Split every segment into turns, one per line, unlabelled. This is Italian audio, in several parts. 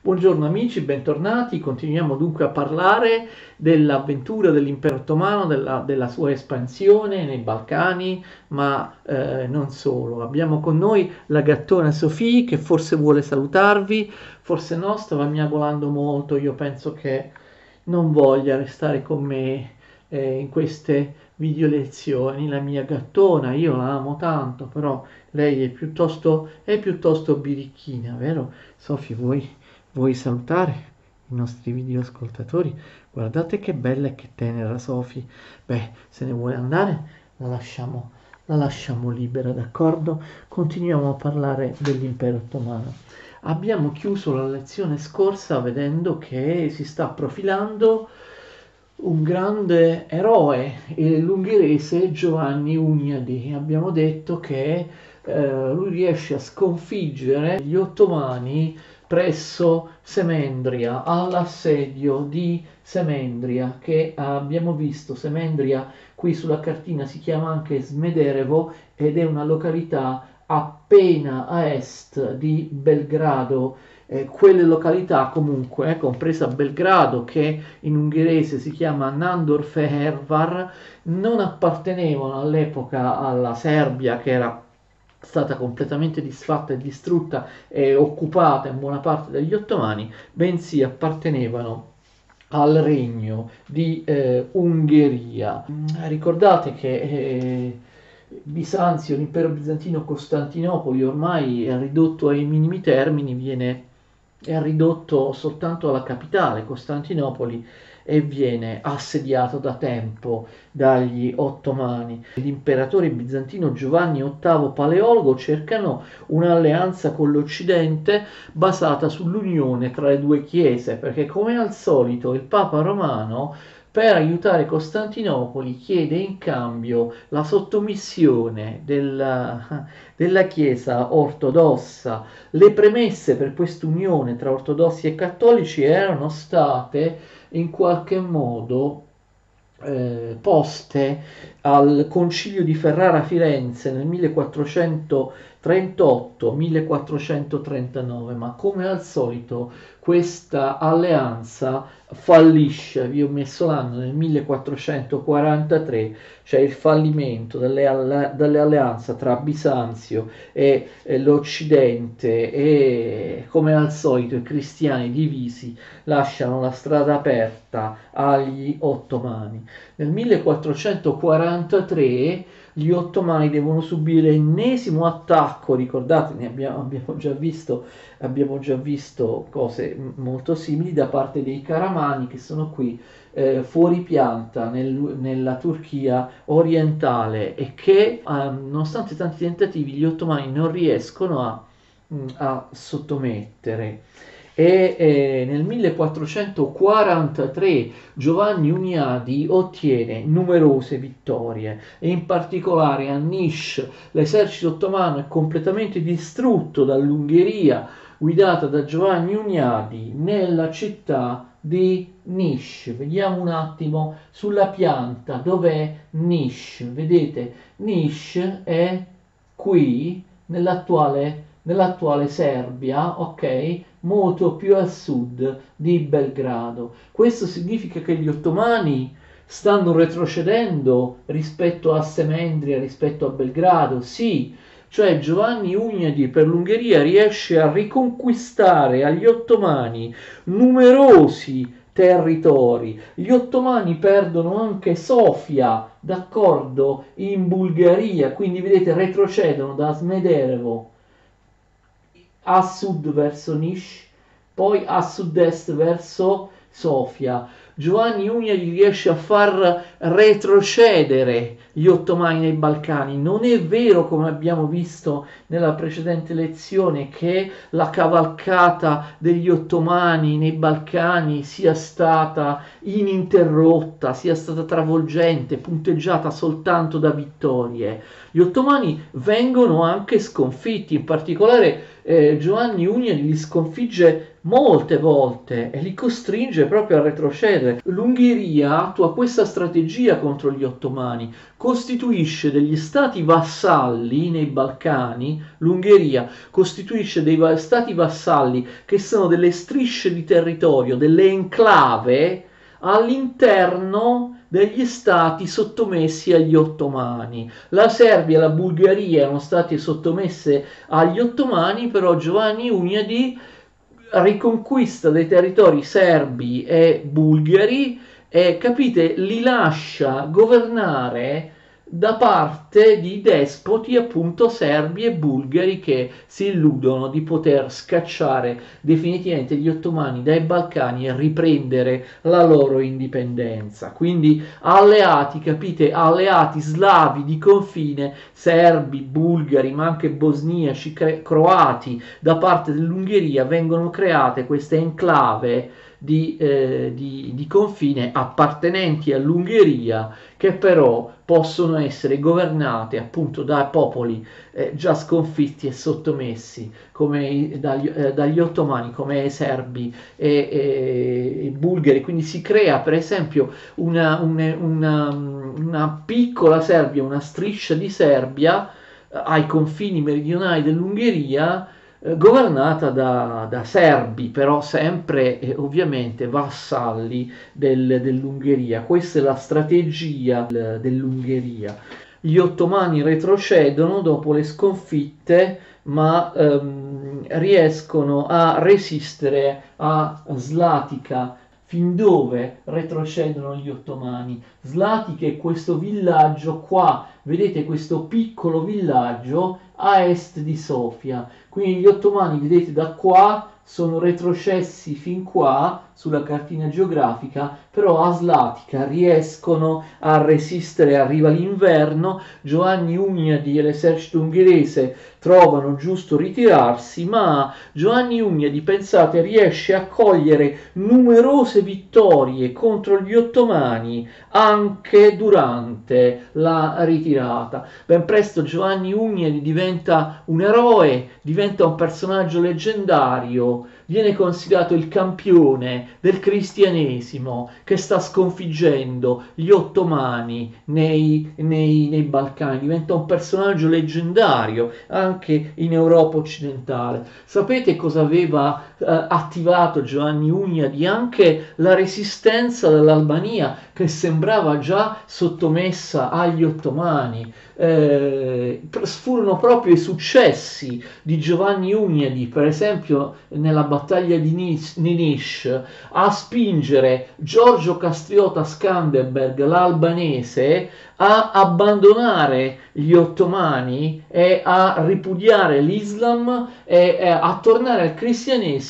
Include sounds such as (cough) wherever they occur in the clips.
Buongiorno amici, bentornati. Continuiamo dunque a parlare dell'avventura dell'impero ottomano, della, della, sua espansione nei Balcani, ma eh, non solo. Abbiamo con noi la gattona Sofì che forse vuole salutarvi, forse no, stava miagolando molto. Io penso che non voglia restare con me eh, in queste video lezioni. La mia gattona, io la amo tanto, però lei è piuttosto, è piuttosto birichina, vero? Sofì, vuoi Vuoi salutare i nostri video ascoltatori? Guardate che bella e che tenera Sofi. Beh, se ne vuole andare, la lasciamo, la lasciamo libera, d'accordo? Continuiamo a parlare dell'impero ottomano. Abbiamo chiuso la lezione scorsa vedendo che si sta profilando un grande eroe, l'ungherese Giovanni Ugnadi. Abbiamo detto che eh, lui riesce a sconfiggere gli ottomani presso Semendria, all'assedio di Semendria, che abbiamo visto, Semendria qui sulla cartina si chiama anche Smederevo ed è una località appena a est di Belgrado. Eh, quelle località comunque, eh, compresa Belgrado, che in ungherese si chiama Nandorfehervar, non appartenevano all'epoca alla Serbia, che era stata completamente disfatta e distrutta e occupata in buona parte dagli ottomani, bensì appartenevano al regno di eh, Ungheria. Ricordate che eh, Bisanzio, l'impero bizantino Costantinopoli, ormai è ridotto ai minimi termini, viene è ridotto soltanto alla capitale, Costantinopoli, e viene assediato da tempo dagli ottomani. L'imperatore bizantino Giovanni VIII Paleologo cercano un'alleanza con l'Occidente basata sull'unione tra le due chiese, perché come al solito il Papa romano per aiutare Costantinopoli chiede in cambio la sottomissione della, della Chiesa ortodossa. Le premesse per quest'unione tra ortodossi e cattolici erano state in qualche modo eh, poste al concilio di Ferrara Firenze nel 1438-1439, ma come al solito questa alleanza fallisce, vi ho messo l'anno nel 1443, cioè il fallimento delle, alle, dell'alleanza tra Bisanzio e, e l'Occidente e come al solito i cristiani divisi lasciano la strada aperta agli ottomani. Nel 1443 gli ottomani devono subire l'ennesimo attacco, ricordate, abbiamo, abbiamo, già visto, abbiamo già visto cose molto simili da parte dei Caramani che sono qui eh, fuori pianta nel, nella Turchia orientale e che eh, nonostante tanti tentativi gli ottomani non riescono a, a sottomettere. E eh, nel 1443 Giovanni Uniadi ottiene numerose vittorie e in particolare a Nish l'esercito ottomano è completamente distrutto dall'Ungheria guidata da Giovanni Uniadi nella città di Nish. Vediamo un attimo sulla pianta dov'è Nish. Vedete, Nish è qui nell'attuale, nell'attuale Serbia, ok? molto più a sud di Belgrado. Questo significa che gli ottomani stanno retrocedendo rispetto a Semendria, rispetto a Belgrado, sì, cioè Giovanni Ugnadi per l'Ungheria riesce a riconquistare agli ottomani numerosi territori. Gli ottomani perdono anche Sofia, d'accordo, in Bulgaria, quindi vedete retrocedono da Smederevo a sud verso Nish, poi a sud-est verso Sofia. Giovanni Ugnadi riesce a far retrocedere gli ottomani nei Balcani. Non è vero, come abbiamo visto nella precedente lezione, che la cavalcata degli ottomani nei Balcani sia stata ininterrotta, sia stata travolgente, punteggiata soltanto da vittorie. Gli Gli ottomani vengono anche sconfitti, in particolare eh, Giovanni Ugnani li sconfigge molte volte e li costringe proprio a retrocedere. L'Ungheria attua questa strategia contro gli ottomani, costituisce degli stati vassalli nei Balcani, l'Ungheria costituisce dei stati vassalli che sono delle strisce di territorio, delle enclave all'interno degli stati sottomessi agli ottomani. La Serbia e la Bulgaria erano state sottomesse agli ottomani, però Giovanni Ugnadi riconquista dei territori serbi e bulgari e capite li lascia governare da parte di despoti appunto serbi e bulgari che si illudono di poter scacciare definitivamente gli ottomani dai Balcani e riprendere la loro indipendenza. Quindi alleati, capite, alleati slavi di confine, serbi, bulgari, ma anche bosniaci, croati da parte dell'Ungheria vengono create queste enclave di, eh, di, di confine appartenenti all'Ungheria che però possono essere governate appunto da popoli eh, già sconfitti e sottomessi come dagli, eh, dagli ottomani come i serbi e, e, i bulgari. Quindi si crea per esempio una, una, una, una piccola Serbia una striscia di Serbia eh, ai confini meridionali dell'Ungheria governata da, da, serbi, però sempre eh, ovviamente vassalli del, dell'Ungheria. Questa è la strategia del, dell'Ungheria. Gli ottomani retrocedono dopo le sconfitte, ma ehm, riescono a resistere a Slatica, fin dove retrocedono gli ottomani. Slatica è questo villaggio qua, vedete questo piccolo villaggio a est di Sofia. Quindi gli ottomani, vedete da qua, sono retrocessi fin qua sulla cartina geografica, però Slatica riescono a resistere, arriva l'inverno, Giovanni Ugnadi e l'esercito ungherese trovano giusto ritirarsi, ma Giovanni Ugnadi, pensate, riesce a cogliere numerose vittorie contro gli ottomani anche durante la ritirata. Ben presto Giovanni Ugnadi diventa un eroe, diventa un personaggio leggendario, viene considerato il campione del cristianesimo che sta sconfiggendo gli ottomani nei, nei, nei Balcani, diventa un personaggio leggendario anche in Europa occidentale. Sapete cosa aveva eh, attivato Giovanni Ugnadi? Anche la resistenza dell'Albania che sembrava già sottomessa agli ottomani. Eh, furono proprio i successi di Giovanni Ugnadi, per esempio nella battaglia di Ninish, a spingere Giorgio Castriota Skanderberg, l'albanese, a abbandonare gli ottomani e a ripudiare l'Islam e, e a tornare al cristianesimo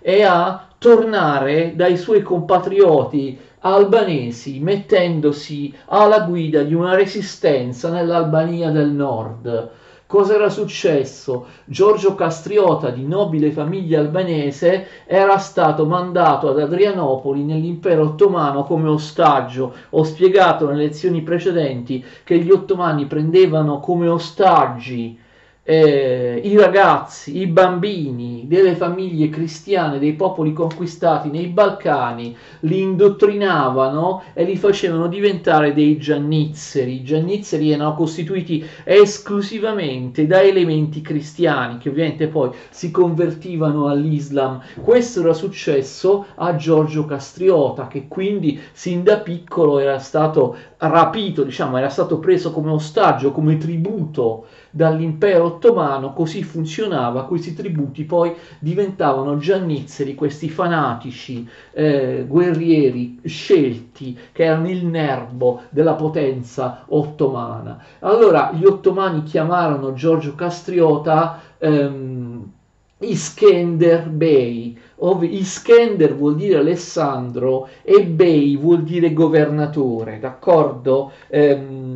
e a tornare dai suoi compatrioti albanesi mettendosi alla guida di una resistenza nell'Albania del Nord. Cosa era successo? Giorgio Castriota, di nobile famiglia albanese, era stato mandato ad Adrianopoli nell'impero ottomano come ostaggio. Ho spiegato nelle lezioni precedenti che gli ottomani prendevano come ostaggi eh, i ragazzi, i bambini delle famiglie cristiane dei popoli conquistati nei Balcani, li indottrinavano e li facevano diventare dei giannizzeri. I giannizzeri erano costituiti esclusivamente da elementi cristiani che ovviamente poi si convertivano all'Islam. Questo era successo a Giorgio Castriota che quindi sin da piccolo era stato rapito, diciamo, era stato preso come ostaggio, come tributo dall'impero ottomano, così funzionava, questi tributi poi diventavano giannizzeri, questi fanatici eh, guerrieri scelti che erano il nervo della potenza ottomana. Allora gli ottomani chiamarono Giorgio Castriota ehm, Iskender Bey, Iskender vuol dire Alessandro e Bey vuol dire governatore, d'accordo? Ehm,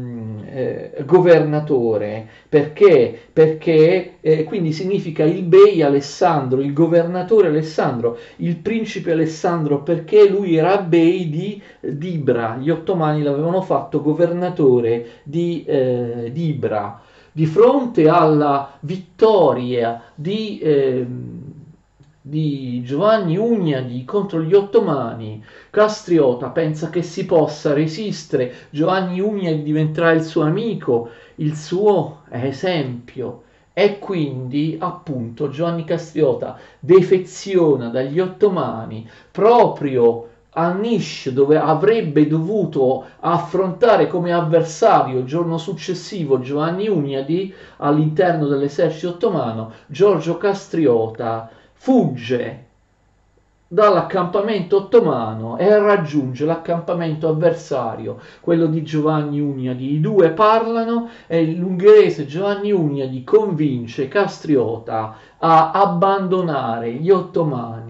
eh, governatore. Perché? Perché eh, quindi significa il Bey Alessandro, il governatore Alessandro, il principe Alessandro, perché lui era Bey di Dibra. Gli ottomani l'avevano fatto governatore di eh, Dibra. Di fronte alla vittoria di... Di Giovanni Ugnadi contro gli ottomani, Castriota pensa che si possa resistere, Giovanni Ugnadi diventerà il suo amico, il suo esempio. E quindi, appunto, Giovanni Castriota defeziona dagli ottomani proprio a Nish, dove avrebbe dovuto affrontare come avversario il giorno successivo Giovanni Ugnadi all'interno dell'esercito ottomano, Giorgio Castriota fugge dall'accampamento ottomano e raggiunge l'accampamento avversario, quello di Giovanni Ugnadi. I due parlano e l'ungherese Giovanni Ugnadi convince Castriota a abbandonare gli ottomani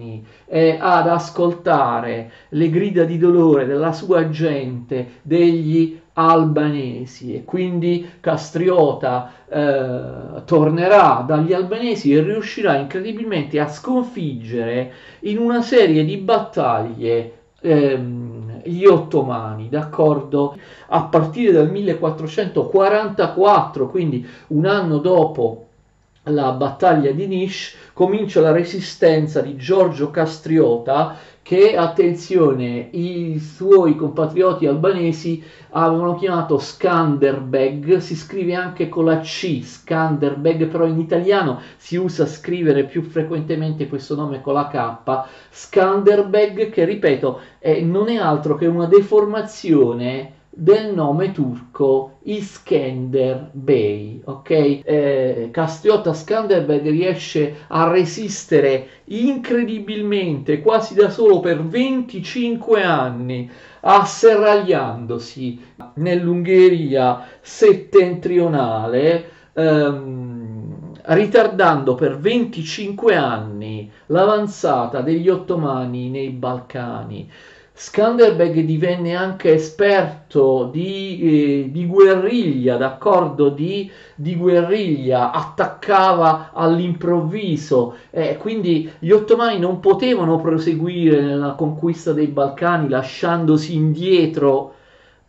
e ad ascoltare le grida di dolore della sua gente, degli albanesi e quindi Castriota eh, tornerà dagli albanesi e riuscirà incredibilmente a sconfiggere in una serie di battaglie ehm, gli ottomani, d'accordo? A partire dal 1444, quindi un anno dopo la battaglia di Nish, comincia la resistenza di Giorgio Castriota che, attenzione, i suoi compatrioti albanesi avevano chiamato Skanderbeg, si scrive anche con la C, Skanderbeg, però in italiano si usa scrivere più frequentemente questo nome con la K, Skanderbeg, che ripeto, è, non è altro che una deformazione del nome turco Iskender Bey, ok? Eh, Castriota Skanderbeg riesce a resistere incredibilmente, quasi da solo per 25 anni, asserragliandosi nell'Ungheria settentrionale, ehm, ritardando per 25 anni l'avanzata degli ottomani nei Balcani. Skanderbeg divenne anche esperto di, eh, di guerriglia, d'accordo? Di, di, guerriglia, attaccava all'improvviso, eh, quindi gli ottomani non potevano proseguire nella conquista dei Balcani lasciandosi indietro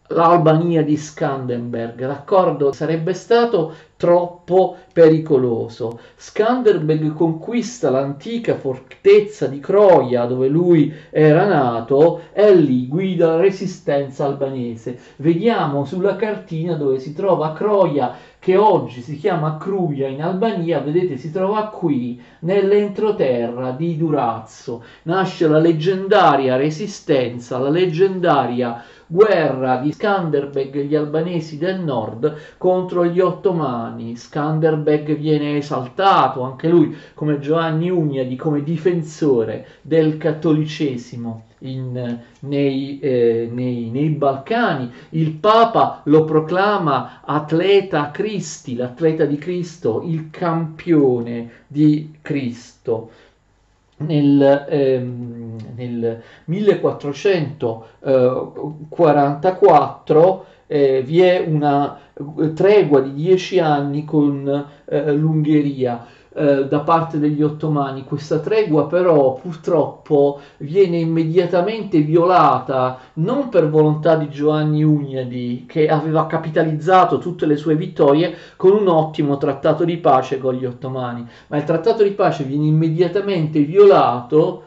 l'Albania di Skanderberg, d'accordo? Sarebbe stato troppo pericoloso. Skanderbeg conquista l'antica fortezza di Croia dove lui era nato e lì guida la resistenza albanese. Vediamo sulla cartina dove si trova Croia che oggi si chiama Cruia in Albania, vedete si trova qui nell'entroterra di Durazzo. Nasce la leggendaria resistenza, la leggendaria guerra di Skanderbeg e gli albanesi del nord contro gli ottomani. Skanderbeg viene esaltato anche lui come Giovanni Ugnadi come difensore del cattolicesimo. In, nei, eh, nei, nei, Balcani. Il Papa lo proclama atleta Cristi, l'atleta di Cristo, il campione di Cristo nel, ehm, nel 1444 eh, vi è una tregua di dieci anni con eh, l'Ungheria eh, da parte degli ottomani. Questa tregua però purtroppo viene immediatamente violata non per volontà di Giovanni Ugnadi che aveva capitalizzato tutte le sue vittorie con un ottimo trattato di pace con gli ottomani, ma il trattato di pace viene immediatamente violato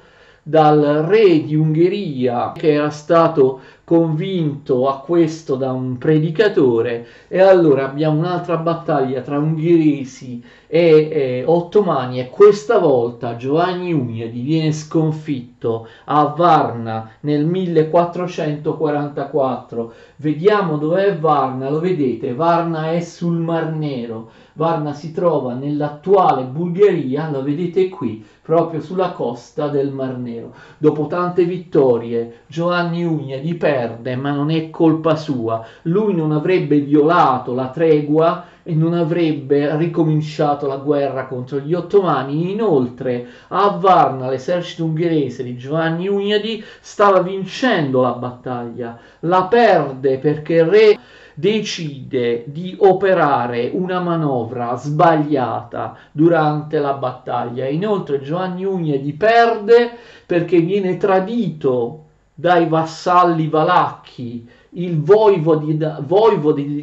dal re di Ungheria che era stato convinto a questo da un predicatore e allora abbiamo un'altra battaglia tra ungheresi e eh, ottomani e questa volta Giovanni Ugnadi viene sconfitto a Varna nel 1444 vediamo dov'è Varna lo vedete? Varna è sul Mar Nero Varna si trova nell'attuale Bulgaria lo vedete qui proprio sulla costa del Mar Nero dopo tante vittorie Giovanni perde perde, ma non è colpa sua. Lui non avrebbe violato la tregua e non avrebbe ricominciato la guerra contro gli ottomani. Inoltre, a Varna l'esercito ungherese di Giovanni Ugnadi stava vincendo la battaglia. La perde perché il re decide di operare una manovra sbagliata durante la battaglia. Inoltre Giovanni Ugnedi perde perché viene tradito dai vassalli valacchi, il voivodi,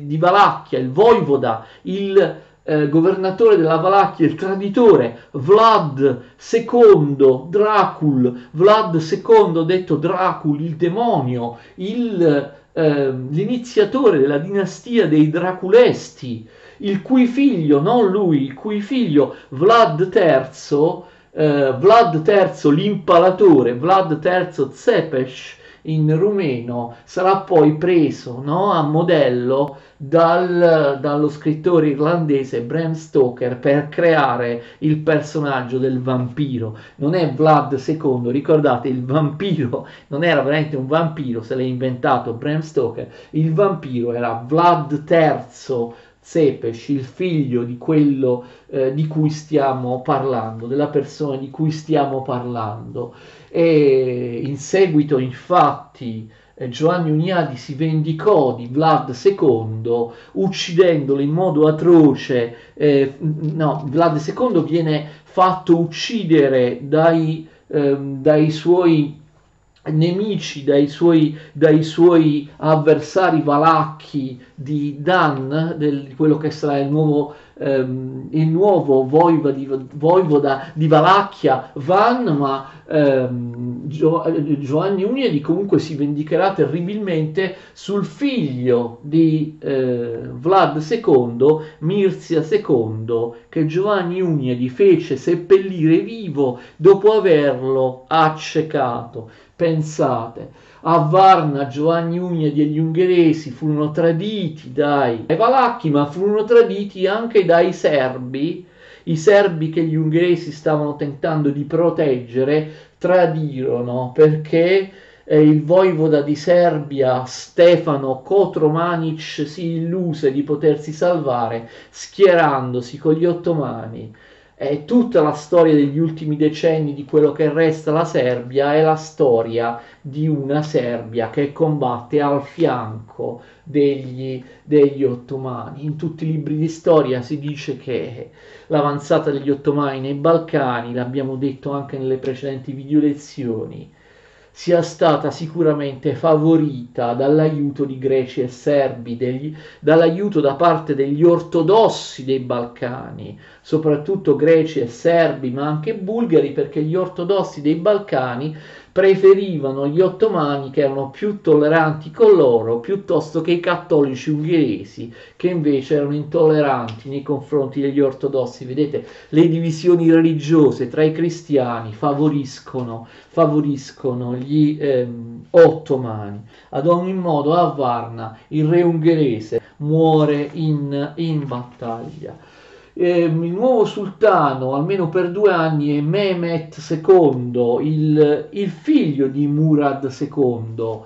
di Valacchia, il voivoda, il eh, governatore della Valacchia, il traditore Vlad II Dracul, Vlad II detto Dracul, il demonio, il, eh, l'iniziatore della dinastia dei Draculesti, il cui figlio, non lui, il cui figlio Vlad III, eh, Vlad III l'impalatore, Vlad III Tzepes, in rumeno sarà poi preso no, a modello dal, dallo scrittore irlandese Bram Stoker per creare il personaggio del vampiro. Non è Vlad II, ricordate, il vampiro non era veramente un vampiro, se l'ha inventato Bram Stoker, il vampiro era Vlad III Cepes, il figlio di quello eh, di cui stiamo parlando, della persona di cui stiamo parlando. E in seguito, infatti, eh, Giovanni Uniadi si vendicò di Vlad II uccidendolo in modo atroce. Eh, no, Vlad II viene fatto uccidere dai, ehm, dai suoi nemici dai suoi, dai suoi avversari valacchi di Dan, del, quello che sarà il nuovo, ehm, il nuovo voivoda di, voivoda di Valacchia, Van, ma ehm, Gio, Giovanni Uniedi comunque si vendicherà terribilmente sul figlio di eh, Vlad II, Mirzia II, che Giovanni Uniedi fece seppellire vivo dopo averlo accecato. Pensate, a Varna Giovanni Ugnadi e gli ungheresi furono traditi dai Valacchi, ma furono traditi anche dai serbi. I serbi che gli ungheresi stavano tentando di proteggere tradirono perché eh, il voivoda di Serbia Stefano Kotromanic si illuse di potersi salvare schierandosi con gli ottomani è tutta la storia degli ultimi decenni di quello che resta la Serbia è la storia di una Serbia che combatte al fianco degli, degli ottomani. In tutti i libri di storia si dice che l'avanzata degli ottomani nei Balcani, l'abbiamo detto anche nelle precedenti video lezioni, sia stata sicuramente favorita dall'aiuto di greci e serbi, degli, dall'aiuto da parte degli ortodossi dei Balcani, soprattutto greci e serbi, ma anche bulgari, perché gli ortodossi dei Balcani preferivano gli ottomani che erano più tolleranti con loro piuttosto che i cattolici ungheresi che invece erano intolleranti nei confronti degli ortodossi. Vedete, le divisioni religiose tra i cristiani favoriscono, favoriscono gli ehm, ottomani. Ad ogni modo a Varna il re ungherese muore in, in battaglia eh, il nuovo sultano, almeno per due anni, è Mehmet II, il, il figlio di Murad II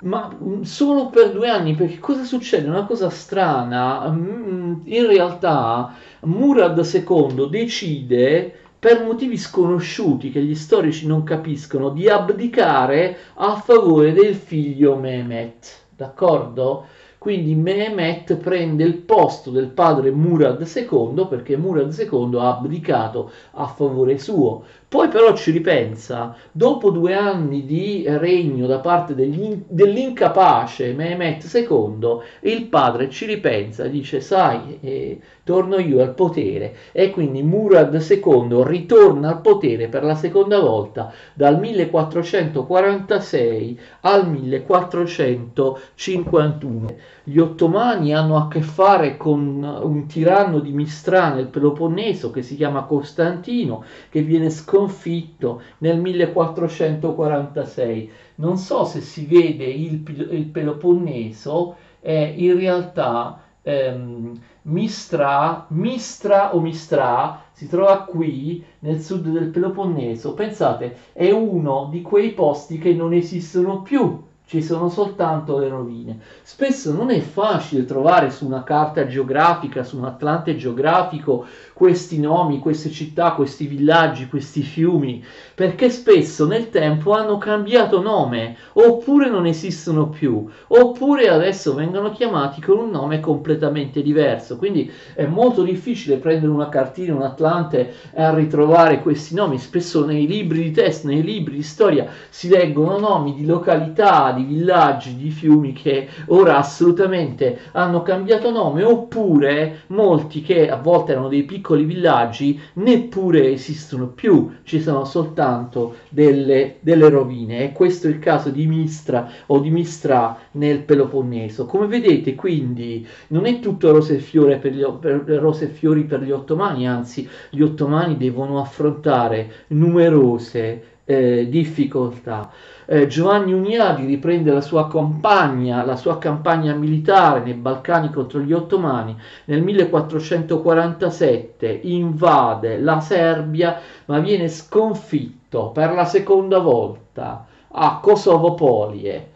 ma mm, solo per due anni, perché cosa succede? Una cosa strana, mm, in realtà Murad II decide, per motivi sconosciuti che gli storici non capiscono, di abdicare a favore del figlio Mehmet, d'accordo? Quindi Mehmet prende il posto del padre Murad II perché Murad II ha abdicato a favore suo. Poi però ci ripensa, dopo due anni di regno da parte degli, dell'incapace Mehmet II, il padre ci ripensa dice, sai, eh, torno io al potere. E quindi Murad II ritorna al potere per la seconda volta dal 1446 al 1451. Gli ottomani hanno a che fare con un tiranno di Mistrana, il Peloponneso, che si chiama Costantino, che viene sconfitto sconfitto nel 1446. Non so se si vede il, il Peloponneso, è in realtà ehm, Mistra, Mistra o Mistra si trova qui nel sud del Peloponneso. Pensate, è uno di quei posti che non esistono più ci sono soltanto le rovine. Spesso non è facile trovare su una carta geografica, su un atlante geografico, questi nomi, queste città, questi villaggi, questi fiumi, perché spesso nel tempo hanno cambiato nome, oppure non esistono più, oppure adesso vengono chiamati con un nome completamente diverso. Quindi è molto difficile prendere una cartina, un atlante e ritrovare questi nomi. Spesso nei libri di testo, nei libri di storia si leggono nomi di località, di villaggi, di fiumi che ora assolutamente hanno cambiato nome, oppure molti che a volte erano dei piccoli villaggi neppure esistono più, ci sono soltanto delle, delle rovine. E questo è il caso di Mistra o di Mistra nel Peloponneso. Come vedete, quindi non è tutto rose e, fiore per gli, per, rose e fiori per gli ottomani, anzi, gli ottomani devono affrontare numerose eh, difficoltà. Eh, Giovanni Uniadi riprende la sua campagna, la sua campagna militare nei Balcani contro gli ottomani nel 1447, invade la Serbia ma viene sconfitto per la seconda volta a Kosovo Polie.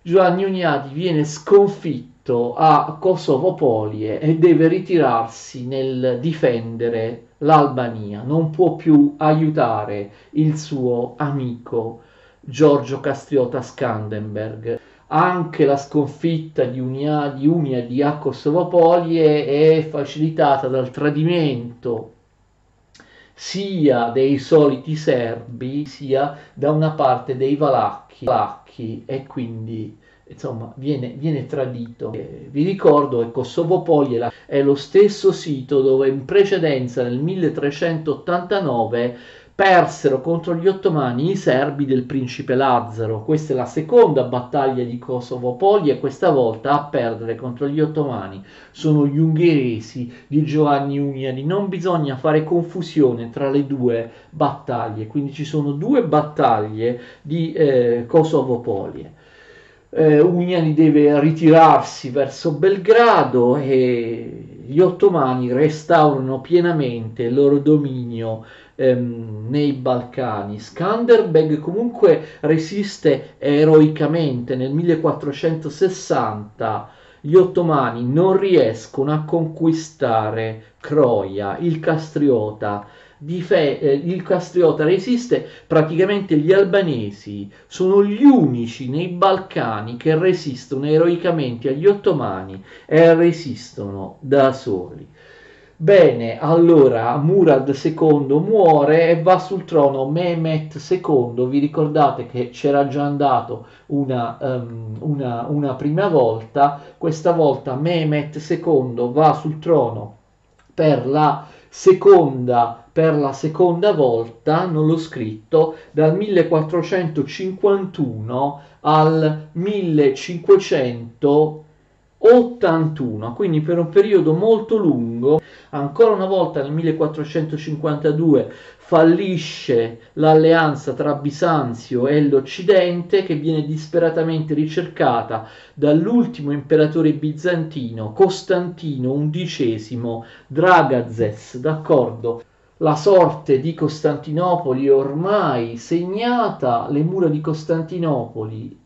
Giovanni Uniadi viene sconfitto a Kosovo Polie e deve ritirarsi nel difendere l'Albania, non può più aiutare il suo amico Giorgio Castriota Skandenberg. Anche la sconfitta di Unia di, Unia di a Kosovopolie è facilitata dal tradimento sia dei soliti serbi sia da una parte dei valacchi, valacchi e quindi insomma viene, viene tradito. Eh, vi ricordo che Kosovo Polie è lo stesso sito dove in precedenza nel 1389 persero contro gli ottomani i serbi del principe Lazzaro. Questa è la seconda battaglia di Kosovo Polie e questa volta a perdere contro gli ottomani sono gli ungheresi di Giovanni Uniani. Non bisogna fare confusione tra le due battaglie, quindi ci sono due battaglie di eh, Kosovo Polie eh, Uniani deve ritirarsi verso Belgrado e gli ottomani restaurano pienamente il loro dominio ehm, nei Balcani. Skanderbeg comunque resiste eroicamente nel 1460 gli ottomani non riescono a conquistare Croia, il Castriota, Dife- eh, il Castriota resiste, praticamente gli albanesi sono gli unici nei Balcani che resistono eroicamente agli ottomani e resistono da soli. Bene, allora Murad II muore e va sul trono Mehmet II. Vi ricordate che c'era già andato una, um, una, una prima volta, questa volta Mehmet II va sul trono per la seconda per la seconda volta, non l'ho scritto, dal 1451 al 1581, quindi per un periodo molto lungo. Ancora una volta nel 1452 fallisce l'alleanza tra Bisanzio e l'Occidente che viene disperatamente ricercata dall'ultimo imperatore bizantino Costantino XI Dragazes, d'accordo? La sorte di Costantinopoli è ormai segnata, le mura di Costantinopoli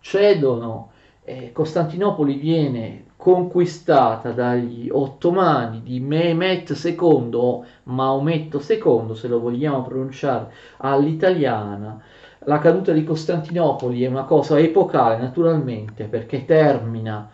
cedono, e Costantinopoli viene conquistata dagli ottomani di Mehmet II o Maometto II, se lo vogliamo pronunciare all'italiana. La caduta di Costantinopoli è una cosa epocale naturalmente perché termina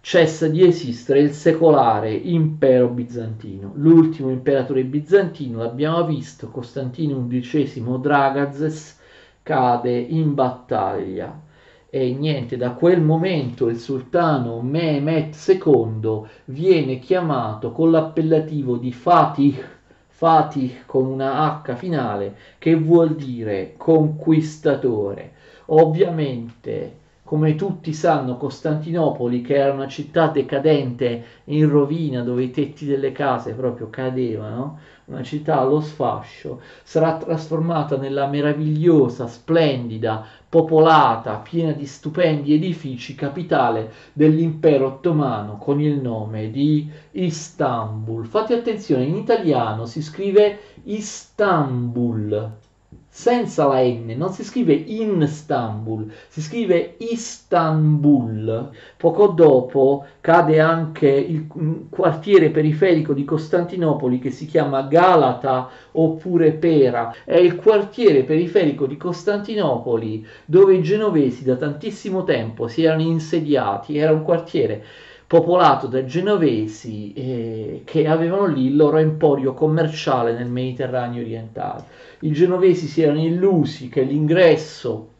cessa di esistere il secolare impero bizantino. L'ultimo imperatore bizantino, l'abbiamo visto, Costantino XI Dragazes, cade in battaglia. E niente, da quel momento il sultano Mehmet II viene chiamato con l'appellativo di Fatih, Fatih con una H finale, che vuol dire conquistatore. Ovviamente come tutti sanno, Costantinopoli, che era una città decadente in rovina dove i tetti delle case proprio cadevano, una città allo sfascio, sarà trasformata nella meravigliosa, splendida, popolata, piena di stupendi edifici, capitale dell'impero ottomano con il nome di Istanbul. Fate attenzione, in italiano si scrive Istanbul senza la N, non si scrive in Istanbul, si scrive Istanbul. Poco dopo cade anche il quartiere periferico di Costantinopoli che si chiama Galata oppure Pera. È il quartiere periferico di Costantinopoli dove i genovesi da tantissimo tempo si erano insediati, era un quartiere popolato da genovesi eh, che avevano lì il loro emporio commerciale nel Mediterraneo orientale. I genovesi si erano illusi che l'ingresso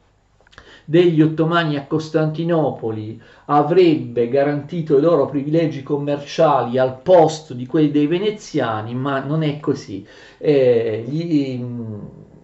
degli ottomani a Costantinopoli avrebbe garantito i loro privilegi commerciali al posto di quelli dei veneziani, ma non è così. Eh, gli,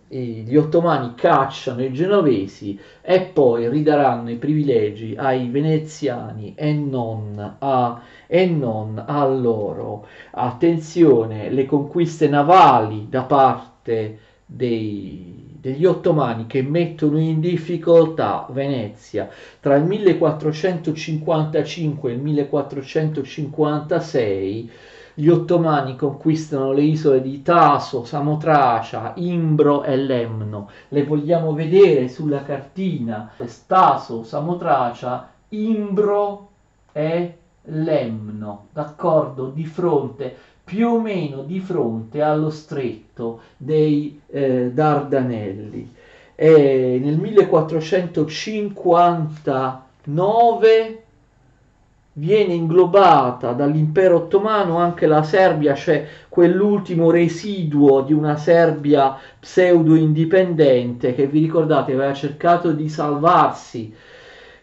gli ottomani cacciano i genovesi e poi ridaranno i privilegi ai veneziani e non a, e non a loro. Attenzione, le conquiste navali da parte dei, degli ottomani che mettono in difficoltà Venezia tra il 1455 e il 1456 gli ottomani conquistano le isole di Taso, Samotracia, Imbro e Lemno. Le vogliamo vedere sulla cartina. Taso, Samotracia, Imbro e Lemno, d'accordo? Di fronte, più o meno di fronte allo stretto dei eh, Dardanelli. E nel 1459 viene inglobata dall'impero ottomano anche la Serbia, cioè quell'ultimo residuo di una Serbia pseudo indipendente che vi ricordate aveva cercato di salvarsi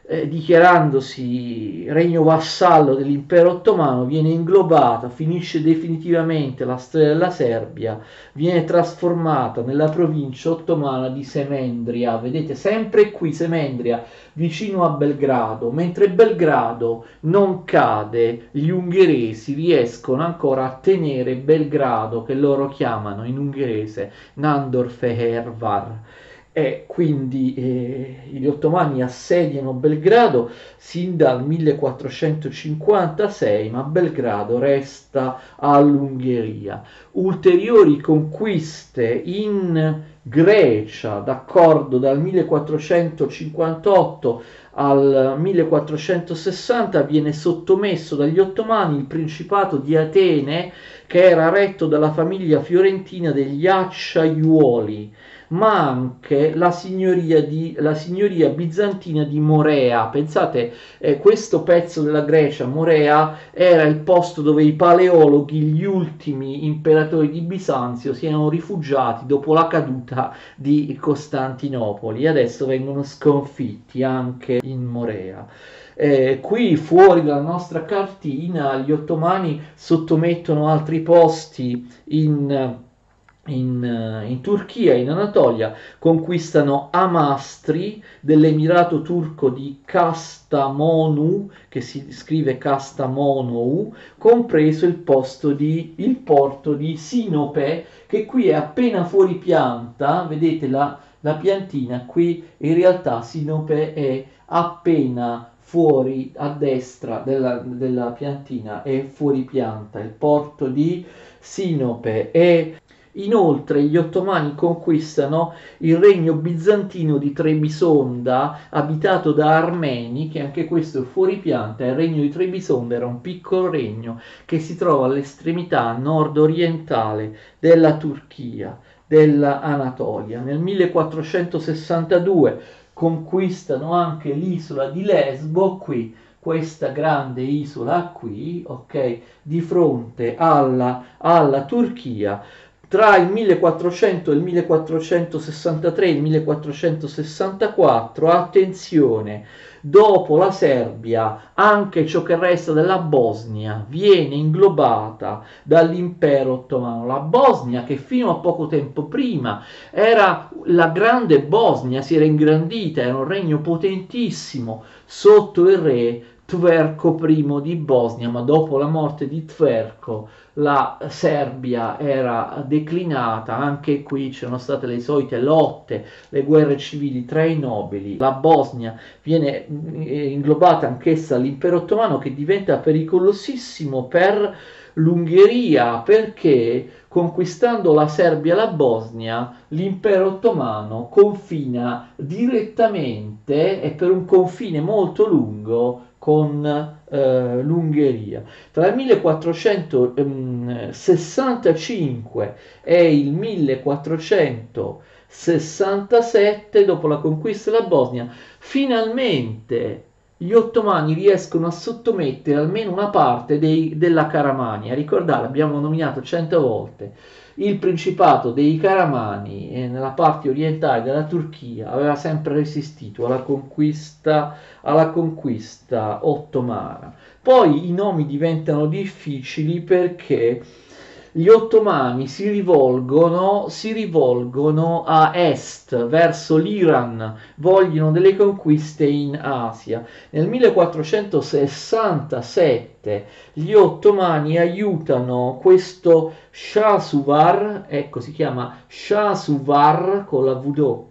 eh, dichiarandosi regno vassallo dell'impero ottomano, viene inglobata, finisce definitivamente la storia della Serbia, viene trasformata nella provincia ottomana di Semendria. Vedete, sempre qui Semendria, vicino a Belgrado, mentre Belgrado non cade, gli ungheresi riescono ancora a tenere Belgrado, che loro chiamano in ungherese Nandorfehervar e quindi eh, gli ottomani assediano Belgrado sin dal 1456, ma Belgrado resta all'Ungheria. Ulteriori conquiste in Grecia, d'accordo, dal 1458 al 1460 viene sottomesso dagli ottomani il principato di Atene che era retto dalla famiglia fiorentina degli Acciaiuoli ma anche la signoria, di, la signoria bizantina di Morea. Pensate, eh, questo pezzo della Grecia, Morea, era il posto dove i paleologhi, gli ultimi imperatori di Bisanzio, si erano rifugiati dopo la caduta di Costantinopoli. Adesso vengono sconfitti anche in Morea. Eh, qui fuori dalla nostra cartina gli ottomani sottomettono altri posti in in, eh, in, Turchia, in Anatolia, conquistano Amastri dell'Emirato turco di Kastamonu, che si scrive Kastamonou, compreso il, di, il porto di Sinope, che qui è appena fuori pianta, vedete la, la piantina, qui in realtà Sinope è appena fuori a destra della, della piantina, è fuori pianta, il porto di Sinope è Inoltre gli ottomani conquistano il regno bizantino di Trebisonda, abitato da armeni, che anche questo è fuori pianta. Il regno di Trebisonda era un piccolo regno che si trova all'estremità nord-orientale della Turchia, dell'Anatolia. Nel 1462 conquistano anche l'isola di Lesbo, qui questa grande isola qui, ok, di fronte alla, alla Turchia tra il 1400 e il 1463 e il 1464, attenzione, dopo la Serbia anche ciò che resta della Bosnia viene inglobata dall'impero ottomano. La Bosnia che fino a poco tempo prima era la grande Bosnia, si era ingrandita, era un regno potentissimo sotto il re Tverko I di Bosnia, ma dopo la morte di Tverko la Serbia era declinata, anche qui c'erano state le solite lotte, le guerre civili tra i nobili, la Bosnia viene eh, inglobata anch'essa all'impero ottomano che diventa pericolosissimo per l'Ungheria perché conquistando la Serbia e la Bosnia l'impero ottomano confina direttamente e per un confine molto lungo con eh, l'Ungheria. Tra il 1465 e il 1467, dopo la conquista della Bosnia, finalmente gli ottomani riescono a sottomettere almeno una parte dei, della Caramania. Ricordate, abbiamo nominato cento volte il principato dei Caramani eh, nella parte orientale della Turchia aveva sempre resistito alla conquista, alla conquista ottomana. Poi i nomi diventano difficili perché gli ottomani si rivolgono, si rivolgono a est, verso l'Iran, vogliono delle conquiste in Asia. Nel 1467 gli ottomani aiutano questo Shasuvar, ecco si chiama Shasuvar con la W,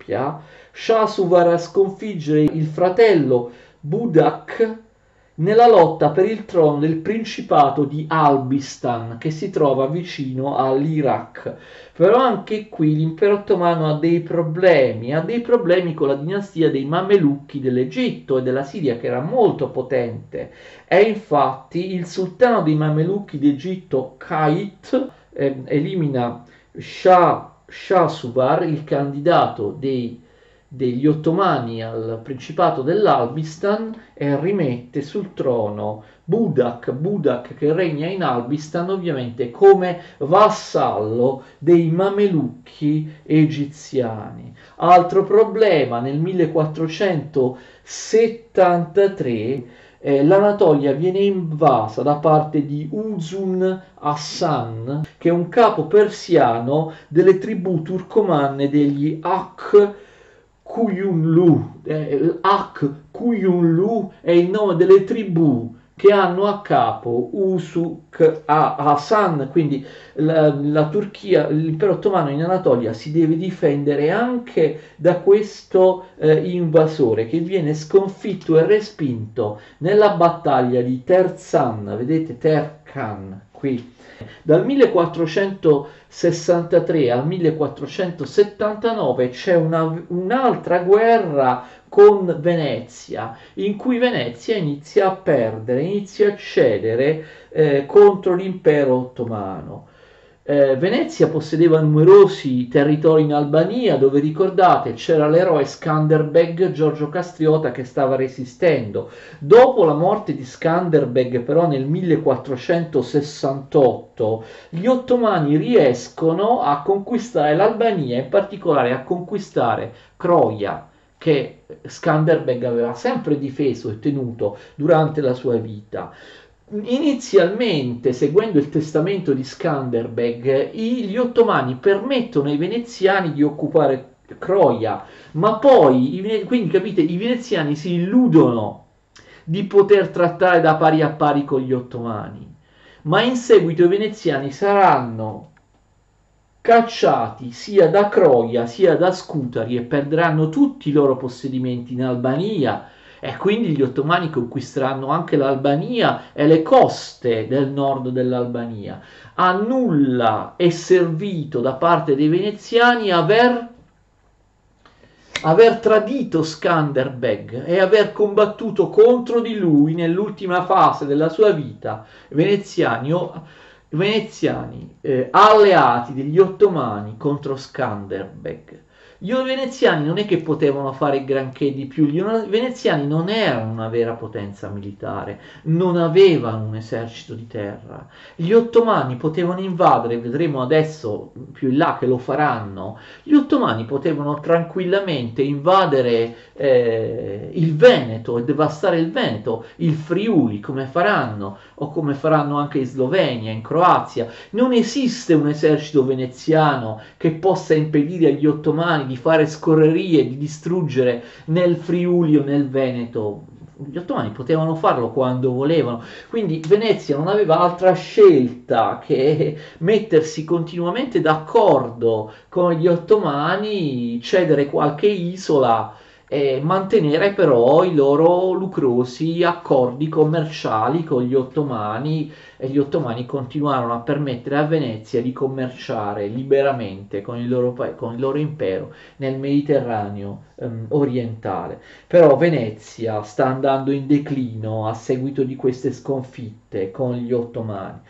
Shasuvar a sconfiggere il fratello Budak nella lotta per il trono del principato di Albistan che si trova vicino all'Iraq. Però anche qui l'impero ottomano ha dei problemi, ha dei problemi con la dinastia dei Mamelucchi dell'Egitto e della Siria che era molto potente. E infatti il sultano dei Mamelucchi d'Egitto, Kait, eh, elimina Shah, Shah Subar, il candidato dei degli ottomani al principato dell'Albistan e rimette sul trono Budak, Budak che regna in Albistan ovviamente come vassallo dei mamelucchi egiziani. Altro problema nel 1473 eh, l'Anatolia viene invasa da parte di Uzun Hassan, che è un capo persiano delle tribù turcomanne degli Ak Kuyunlu, eh, Ak Kuyunlu è il nome delle tribù che hanno a capo Usuk Hasan, quindi la, la, Turchia, l'impero ottomano in Anatolia si deve difendere anche da questo eh, invasore che viene sconfitto e respinto nella battaglia di Terzan, vedete Terkan qui dal 1463 al 1479 c'è una, un'altra guerra con Venezia, in cui Venezia inizia a perdere, inizia a cedere eh, contro l'impero ottomano. Eh, Venezia possedeva numerosi territori in Albania dove ricordate c'era l'eroe Skanderbeg Giorgio Castriota che stava resistendo. Dopo la morte di Skanderbeg però nel 1468 gli ottomani riescono a conquistare l'Albania, in particolare a conquistare Croia che Skanderbeg aveva sempre difeso e tenuto durante la sua vita. Inizialmente, seguendo il testamento di Skanderbeg, gli ottomani permettono ai veneziani di occupare Croia, ma poi, quindi capite, i veneziani si illudono di poter trattare da pari a pari con gli ottomani, ma in seguito i veneziani saranno cacciati sia da Croia sia da Scutari e perderanno tutti i loro possedimenti in Albania, e quindi gli ottomani conquisteranno anche l'Albania e le coste del nord dell'Albania. A nulla è servito da parte dei veneziani aver aver tradito Skanderbeg e aver combattuto contro di lui nell'ultima fase della sua vita veneziani, veneziani eh, alleati degli ottomani contro Skanderbeg. Gli veneziani non è che potevano fare granché di più, gli veneziani non erano una vera potenza militare, non avevano un esercito di terra. Gli ottomani potevano invadere, vedremo adesso più in là che lo faranno, gli ottomani potevano tranquillamente invadere eh, il Veneto e devastare il Veneto, il Friuli, come faranno, o come faranno anche in Slovenia, in Croazia. Non esiste un esercito veneziano che possa impedire agli ottomani di fare scorrerie, di distruggere nel Friuli o nel Veneto. Gli ottomani potevano farlo quando volevano, quindi Venezia non aveva altra scelta che mettersi continuamente d'accordo con gli ottomani, cedere qualche isola e mantenere però i loro lucrosi accordi commerciali con gli ottomani e gli ottomani continuarono a permettere a Venezia di commerciare liberamente con il loro, con il loro impero nel Mediterraneo ehm, orientale. Però Venezia sta andando in declino a seguito di queste sconfitte con gli ottomani.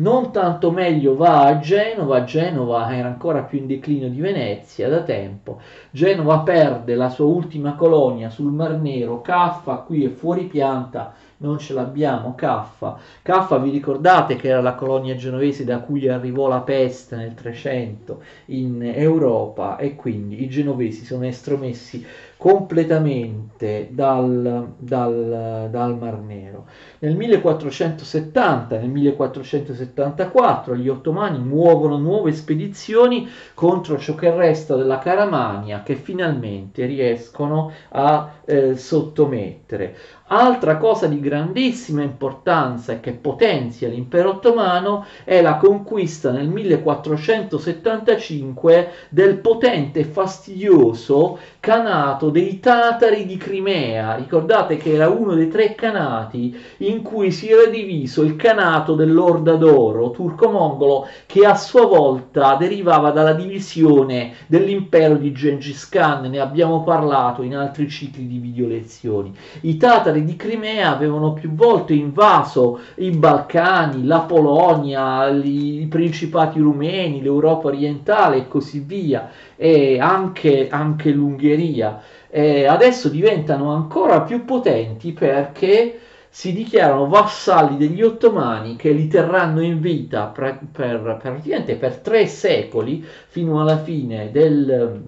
Non tanto meglio va a Genova, Genova era ancora più in declino di Venezia da tempo. Genova perde la sua ultima colonia sul Mar Nero, Caffa qui è fuori pianta, non ce l'abbiamo, Caffa. Caffa vi ricordate che era la colonia genovese da cui arrivò la peste nel 300 in Europa e quindi i genovesi sono estromessi completamente dal, dal, dal Mar Nero. Nel 1470 nel 1474 gli ottomani muovono nuove spedizioni contro ciò che resta della Caramania che finalmente riescono a eh, sottomettere. Altra cosa di grandissima importanza e che potenzia l'impero ottomano è la conquista nel 1475 del potente e fastidioso canato dei Tatari di Crimea. Ricordate che era uno dei tre canati in cui si era diviso il canato dell'Orda d'Oro turco-mongolo che a sua volta derivava dalla divisione dell'impero di Gengis Khan. Ne abbiamo parlato in altri cicli di video lezioni. I Tatari militari di Crimea avevano più volte invaso i Balcani, la Polonia, i principati rumeni, l'Europa orientale e così via, e anche, anche l'Ungheria. E adesso diventano ancora più potenti perché si dichiarano vassalli degli ottomani che li terranno in vita per, per, praticamente per tre secoli fino alla fine del,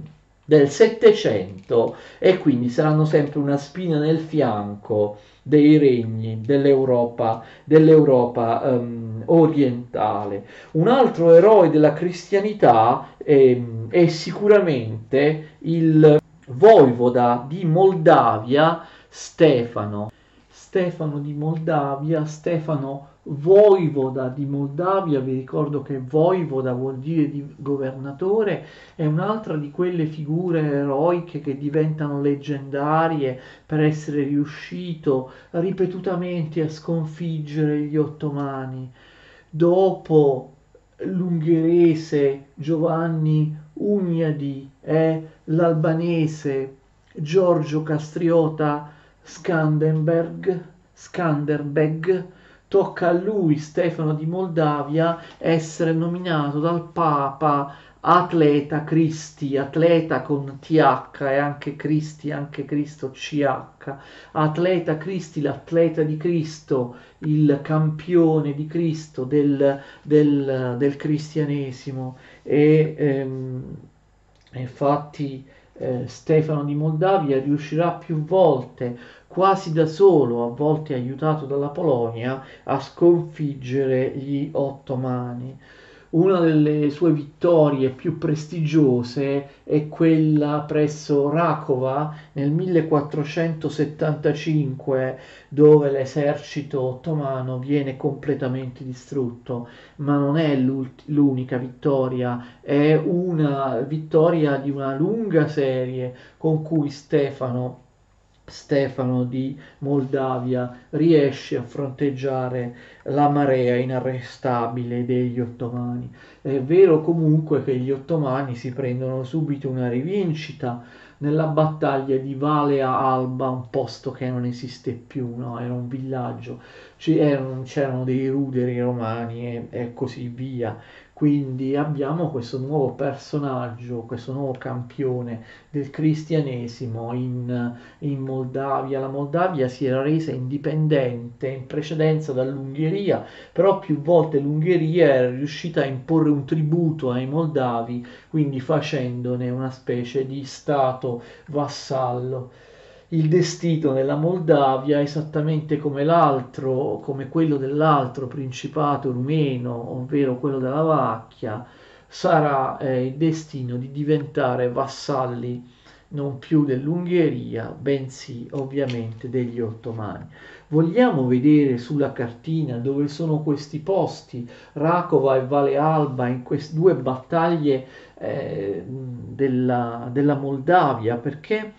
del Settecento e quindi saranno sempre una spina nel fianco dei regni dell'Europa, dell'Europa um, orientale. Un altro eroe della cristianità è, è sicuramente il voivoda di Moldavia Stefano. Stefano di Moldavia, Stefano voivoda di Moldavia, vi ricordo che voivoda vuol dire di governatore, è un'altra di quelle figure eroiche che diventano leggendarie per essere riuscito ripetutamente a sconfiggere gli ottomani. Dopo l'ungherese Giovanni Uniadi e l'albanese Giorgio Castriota Skanderberg, Skanderbeg, tocca a lui, Stefano di Moldavia, essere nominato dal Papa atleta Cristi, atleta con TH e anche Cristi, anche Cristo CH, atleta Cristi, l'atleta di Cristo, il campione di Cristo del, del, del cristianesimo. E ehm, infatti eh, Stefano di Moldavia riuscirà più volte quasi da solo, a volte aiutato dalla Polonia, a sconfiggere gli ottomani. Una delle sue vittorie più prestigiose è quella presso Rakova nel 1475, dove l'esercito ottomano viene completamente distrutto, ma non è l'unica vittoria, è una vittoria di una lunga serie con cui Stefano Stefano di Moldavia riesce a fronteggiare la marea inarrestabile degli ottomani. È vero comunque che gli ottomani si prendono subito una rivincita nella battaglia di Valea Alba, un posto che non esiste più, no? era un villaggio, c'erano, c'erano dei ruderi romani e, e così via. Quindi abbiamo questo nuovo personaggio, questo nuovo campione del cristianesimo in, in, Moldavia. La Moldavia si era resa indipendente in precedenza dall'Ungheria, però più volte l'Ungheria era riuscita a imporre un tributo ai moldavi, quindi facendone una specie di stato vassallo il destino nella Moldavia, esattamente come l'altro, come quello dell'altro principato rumeno, ovvero quello della Vacchia, sarà eh, il destino di diventare vassalli non più dell'Ungheria, bensì ovviamente degli ottomani. Vogliamo vedere sulla cartina dove sono questi posti, Rakova e Vale Alba, in queste due battaglie eh, della, della, Moldavia, perché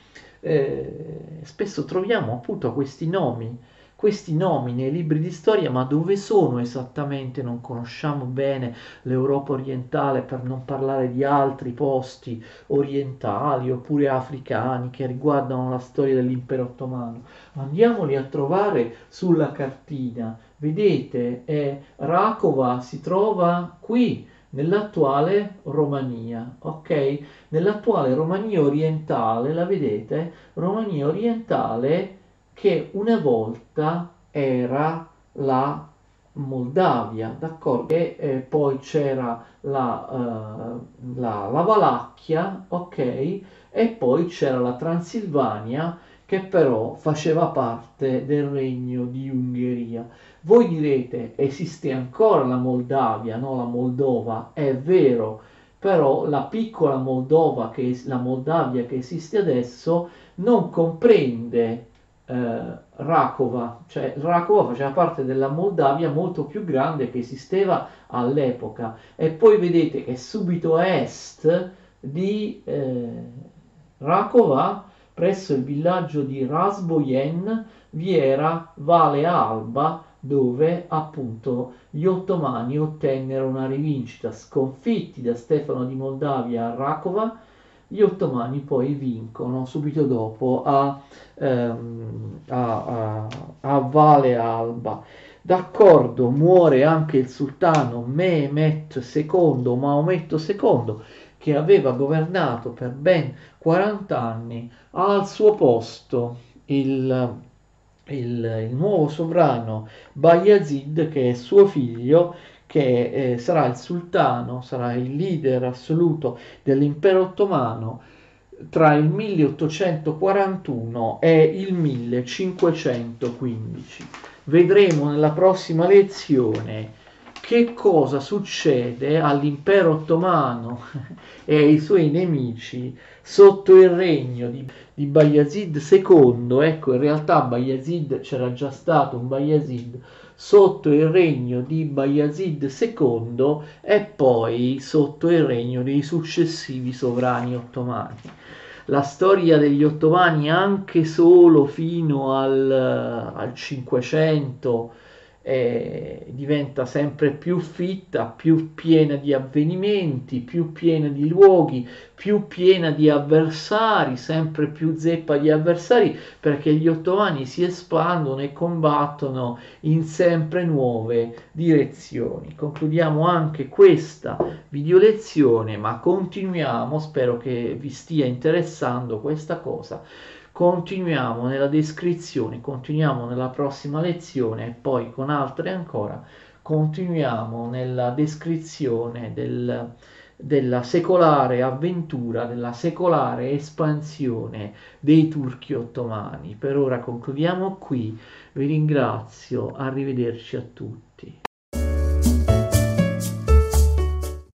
eh, spesso troviamo appunto questi nomi questi nomi nei libri di storia, ma dove sono esattamente? Non conosciamo bene l'Europa orientale per non parlare di altri posti orientali oppure africani che riguardano la storia dell'impero ottomano. Andiamoli a trovare sulla cartina. Vedete, eh, Rakova si trova qui nell'attuale Romania, ok? Nell'attuale Romania orientale, la vedete? Romania orientale che una volta era la Moldavia, d'accordo? E eh, poi c'era la, uh, la, la, Valacchia, ok? E poi c'era la Transilvania che però faceva parte del regno di Ungheria. Voi direte, esiste ancora la Moldavia, no? La Moldova, è vero, però la piccola Moldova, che, la Moldavia che esiste adesso, non comprende eh, Rakova, cioè Rakova faceva parte della Moldavia molto più grande che esisteva all'epoca e poi vedete che subito a est di eh, Rakova presso il villaggio di Rasboyen vi era Vale Alba dove appunto gli ottomani ottennero una rivincita sconfitti da Stefano di Moldavia a Rakova gli ottomani poi vincono subito dopo a, ehm, a, a, a Vale Alba. D'accordo, muore anche il sultano Mehmet II, Maometto II, che aveva governato per ben 40 anni, al suo posto il, il, il nuovo sovrano Bayazid, che è suo figlio, che eh, sarà il sultano, sarà il leader assoluto dell'impero ottomano tra il 1841 e il 1515. Vedremo nella prossima lezione che cosa succede all'impero ottomano (laughs) e ai suoi nemici sotto il regno di, di Bayazid II. Ecco, in realtà Bayazid c'era già stato un Bayazid sotto il regno di Bayazid II e poi sotto il regno dei successivi sovrani ottomani. La storia degli ottomani anche solo fino al, al 500 eh, diventa sempre più fitta, più piena di avvenimenti, più piena di luoghi, più piena di avversari, sempre più zeppa di avversari, perché gli ottomani si espandono e combattono in sempre nuove direzioni. Concludiamo anche questa video lezione, ma continuiamo, spero che vi stia interessando questa cosa Continuiamo nella descrizione, continuiamo nella prossima lezione e poi con altre ancora continuiamo nella descrizione del, della secolare avventura, della secolare espansione dei turchi ottomani. Per ora concludiamo qui, vi ringrazio, arrivederci a tutti.